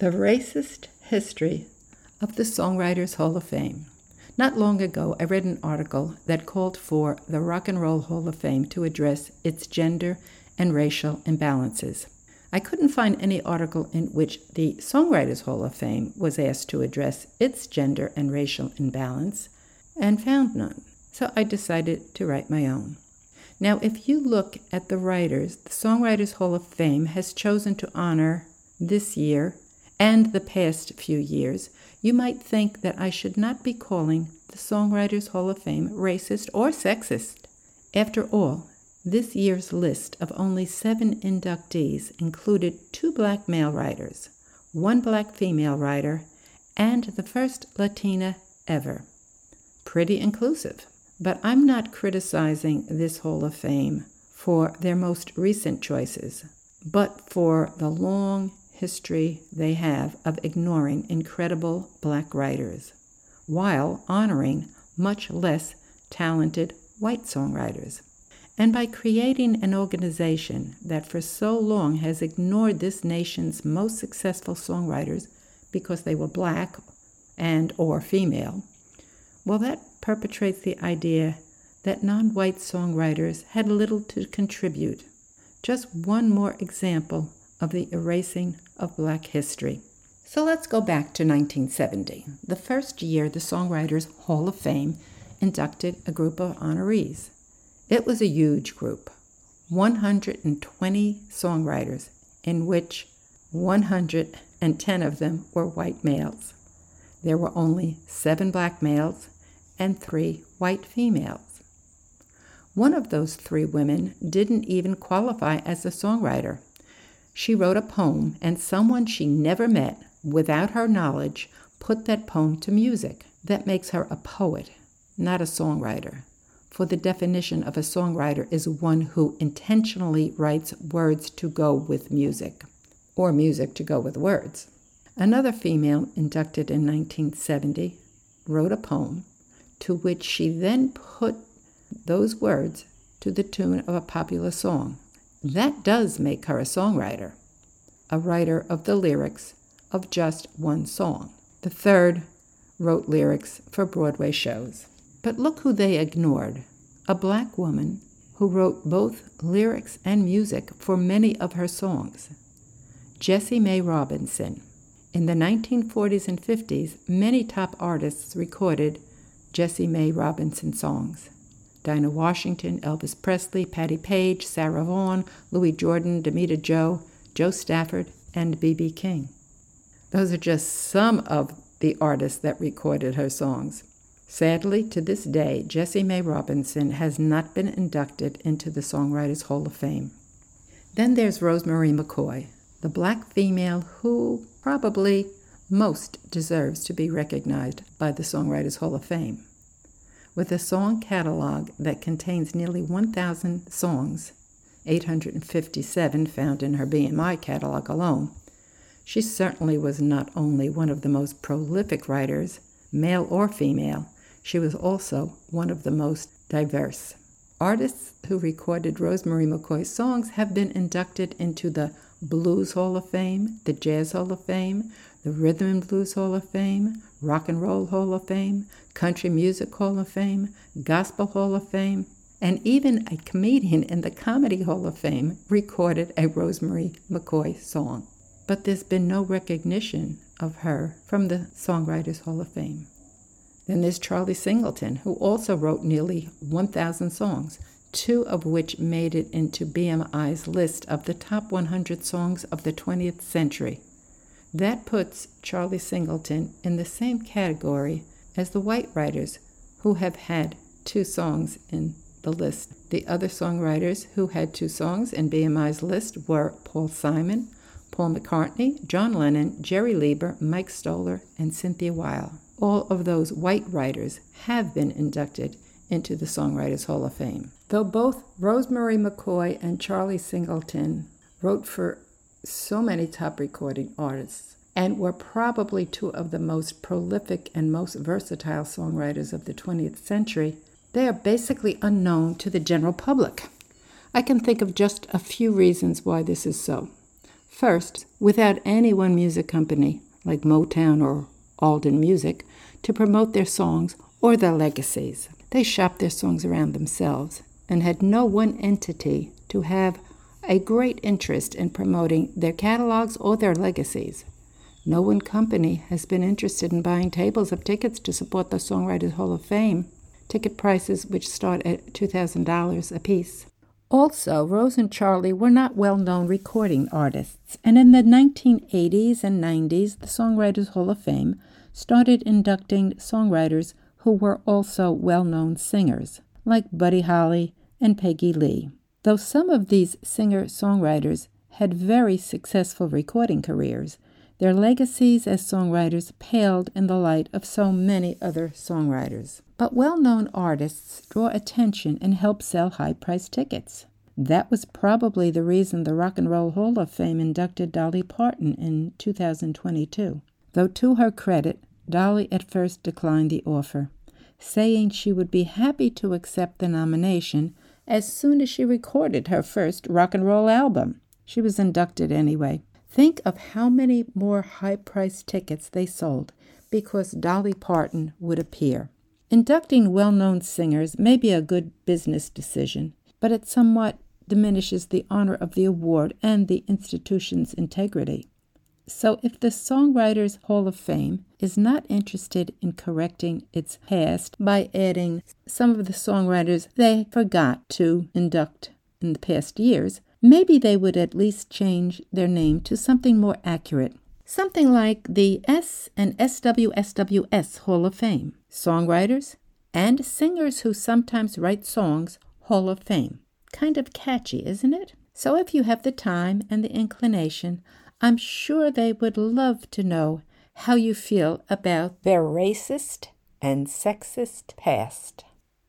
The Racist History of the Songwriters Hall of Fame. Not long ago, I read an article that called for the Rock and Roll Hall of Fame to address its gender and racial imbalances. I couldn't find any article in which the Songwriters Hall of Fame was asked to address its gender and racial imbalance, and found none. So I decided to write my own. Now, if you look at the writers, the Songwriters Hall of Fame has chosen to honor this year and the past few years, you might think that I should not be calling the Songwriters Hall of Fame racist or sexist. After all, this year's list of only seven inductees included two black male writers, one black female writer, and the first Latina ever. Pretty inclusive. But I'm not criticizing this Hall of Fame for their most recent choices, but for the long history they have of ignoring incredible black writers while honoring much less talented white songwriters. And by creating an organization that for so long has ignored this nation's most successful songwriters because they were black and or female, well that perpetrates the idea that non-white songwriters had little to contribute. Just one more example of the erasing of black history. So let's go back to 1970, the first year the Songwriters Hall of Fame inducted a group of honorees. It was a huge group 120 songwriters, in which 110 of them were white males. There were only seven black males and three white females. One of those three women didn't even qualify as a songwriter. She wrote a poem, and someone she never met, without her knowledge, put that poem to music. That makes her a poet, not a songwriter. For the definition of a songwriter is one who intentionally writes words to go with music, or music to go with words. Another female inducted in 1970 wrote a poem to which she then put those words to the tune of a popular song. That does make her a songwriter, a writer of the lyrics of just one song. The third wrote lyrics for Broadway shows. But look who they ignored a black woman who wrote both lyrics and music for many of her songs. Jessie Mae Robinson. In the 1940s and 50s, many top artists recorded Jessie Mae Robinson songs. Dinah Washington, Elvis Presley, Patti Page, Sarah Vaughan, Louis Jordan, Damita Jo, Jo Stafford, and B.B. King. Those are just some of the artists that recorded her songs. Sadly, to this day, Jessie Mae Robinson has not been inducted into the Songwriters Hall of Fame. Then there's Rose Marie McCoy, the black female who probably most deserves to be recognized by the Songwriters Hall of Fame. With a song catalog that contains nearly 1,000 songs, 857 found in her BMI catalog alone, she certainly was not only one of the most prolific writers, male or female, she was also one of the most diverse. Artists who recorded Rose Marie McCoy's songs have been inducted into the Blues Hall of Fame, the Jazz Hall of Fame, the Rhythm and Blues Hall of Fame, Rock and Roll Hall of Fame, Country Music Hall of Fame, Gospel Hall of Fame, and even a comedian in the Comedy Hall of Fame recorded a Rose Marie McCoy song. But there's been no recognition of her from the Songwriters Hall of Fame. Then there's Charlie Singleton, who also wrote nearly 1,000 songs, two of which made it into BMI's list of the top 100 songs of the 20th century. That puts Charlie Singleton in the same category as the white writers who have had two songs in the list. The other songwriters who had two songs in BMI's list were Paul Simon, Paul McCartney, John Lennon, Jerry Leiber, Mike Stoller, and Cynthia Weil. All of those white writers have been inducted into the Songwriters Hall of Fame. Though both Rose Marie McCoy and Charlie Singleton wrote for so many top recording artists and were probably two of the most prolific and most versatile songwriters of the 20th century, they are basically unknown to the general public. I can think of just a few reasons why this is so. First, without any one music company, like Motown or Aldon Music, to promote their songs or their legacies. They shopped their songs around themselves and had no one entity to have a great interest in promoting their catalogs or their legacies. No one company has been interested in buying tables of tickets to support the Songwriters Hall of Fame, ticket prices which start at $2,000 apiece. Also, Rose and Charlie were not well known recording artists, and in the 1980s and 90s, the Songwriters Hall of Fame started inducting songwriters who were also well known singers, like Buddy Holly and Peggy Lee. Though some of these singer songwriters had very successful recording careers, their legacies as songwriters paled in the light of so many other songwriters. But well known artists draw attention and help sell high priced tickets. That was probably the reason the Rock and Roll Hall of Fame inducted Dolly Parton in 2022. Though to her credit, Dolly at first declined the offer, saying she would be happy to accept the nomination as soon as she recorded her first rock and roll album. She was inducted anyway. Think of how many more high priced tickets they sold because Dolly Parton would appear. Inducting well known singers may be a good business decision, but it somewhat diminishes the honor of the award and the institution's integrity. So, if the Songwriters Hall of Fame is not interested in correcting its past by adding some of the songwriters they forgot to induct in the past years, maybe they would at least change their name to something more accurate. Something like the S and SWSWS Hall of Fame, songwriters and singers who sometimes write songs, Hall of Fame. Kind of catchy, isn't it? So if you have the time and the inclination, I'm sure they would love to know how you feel about their racist and sexist past.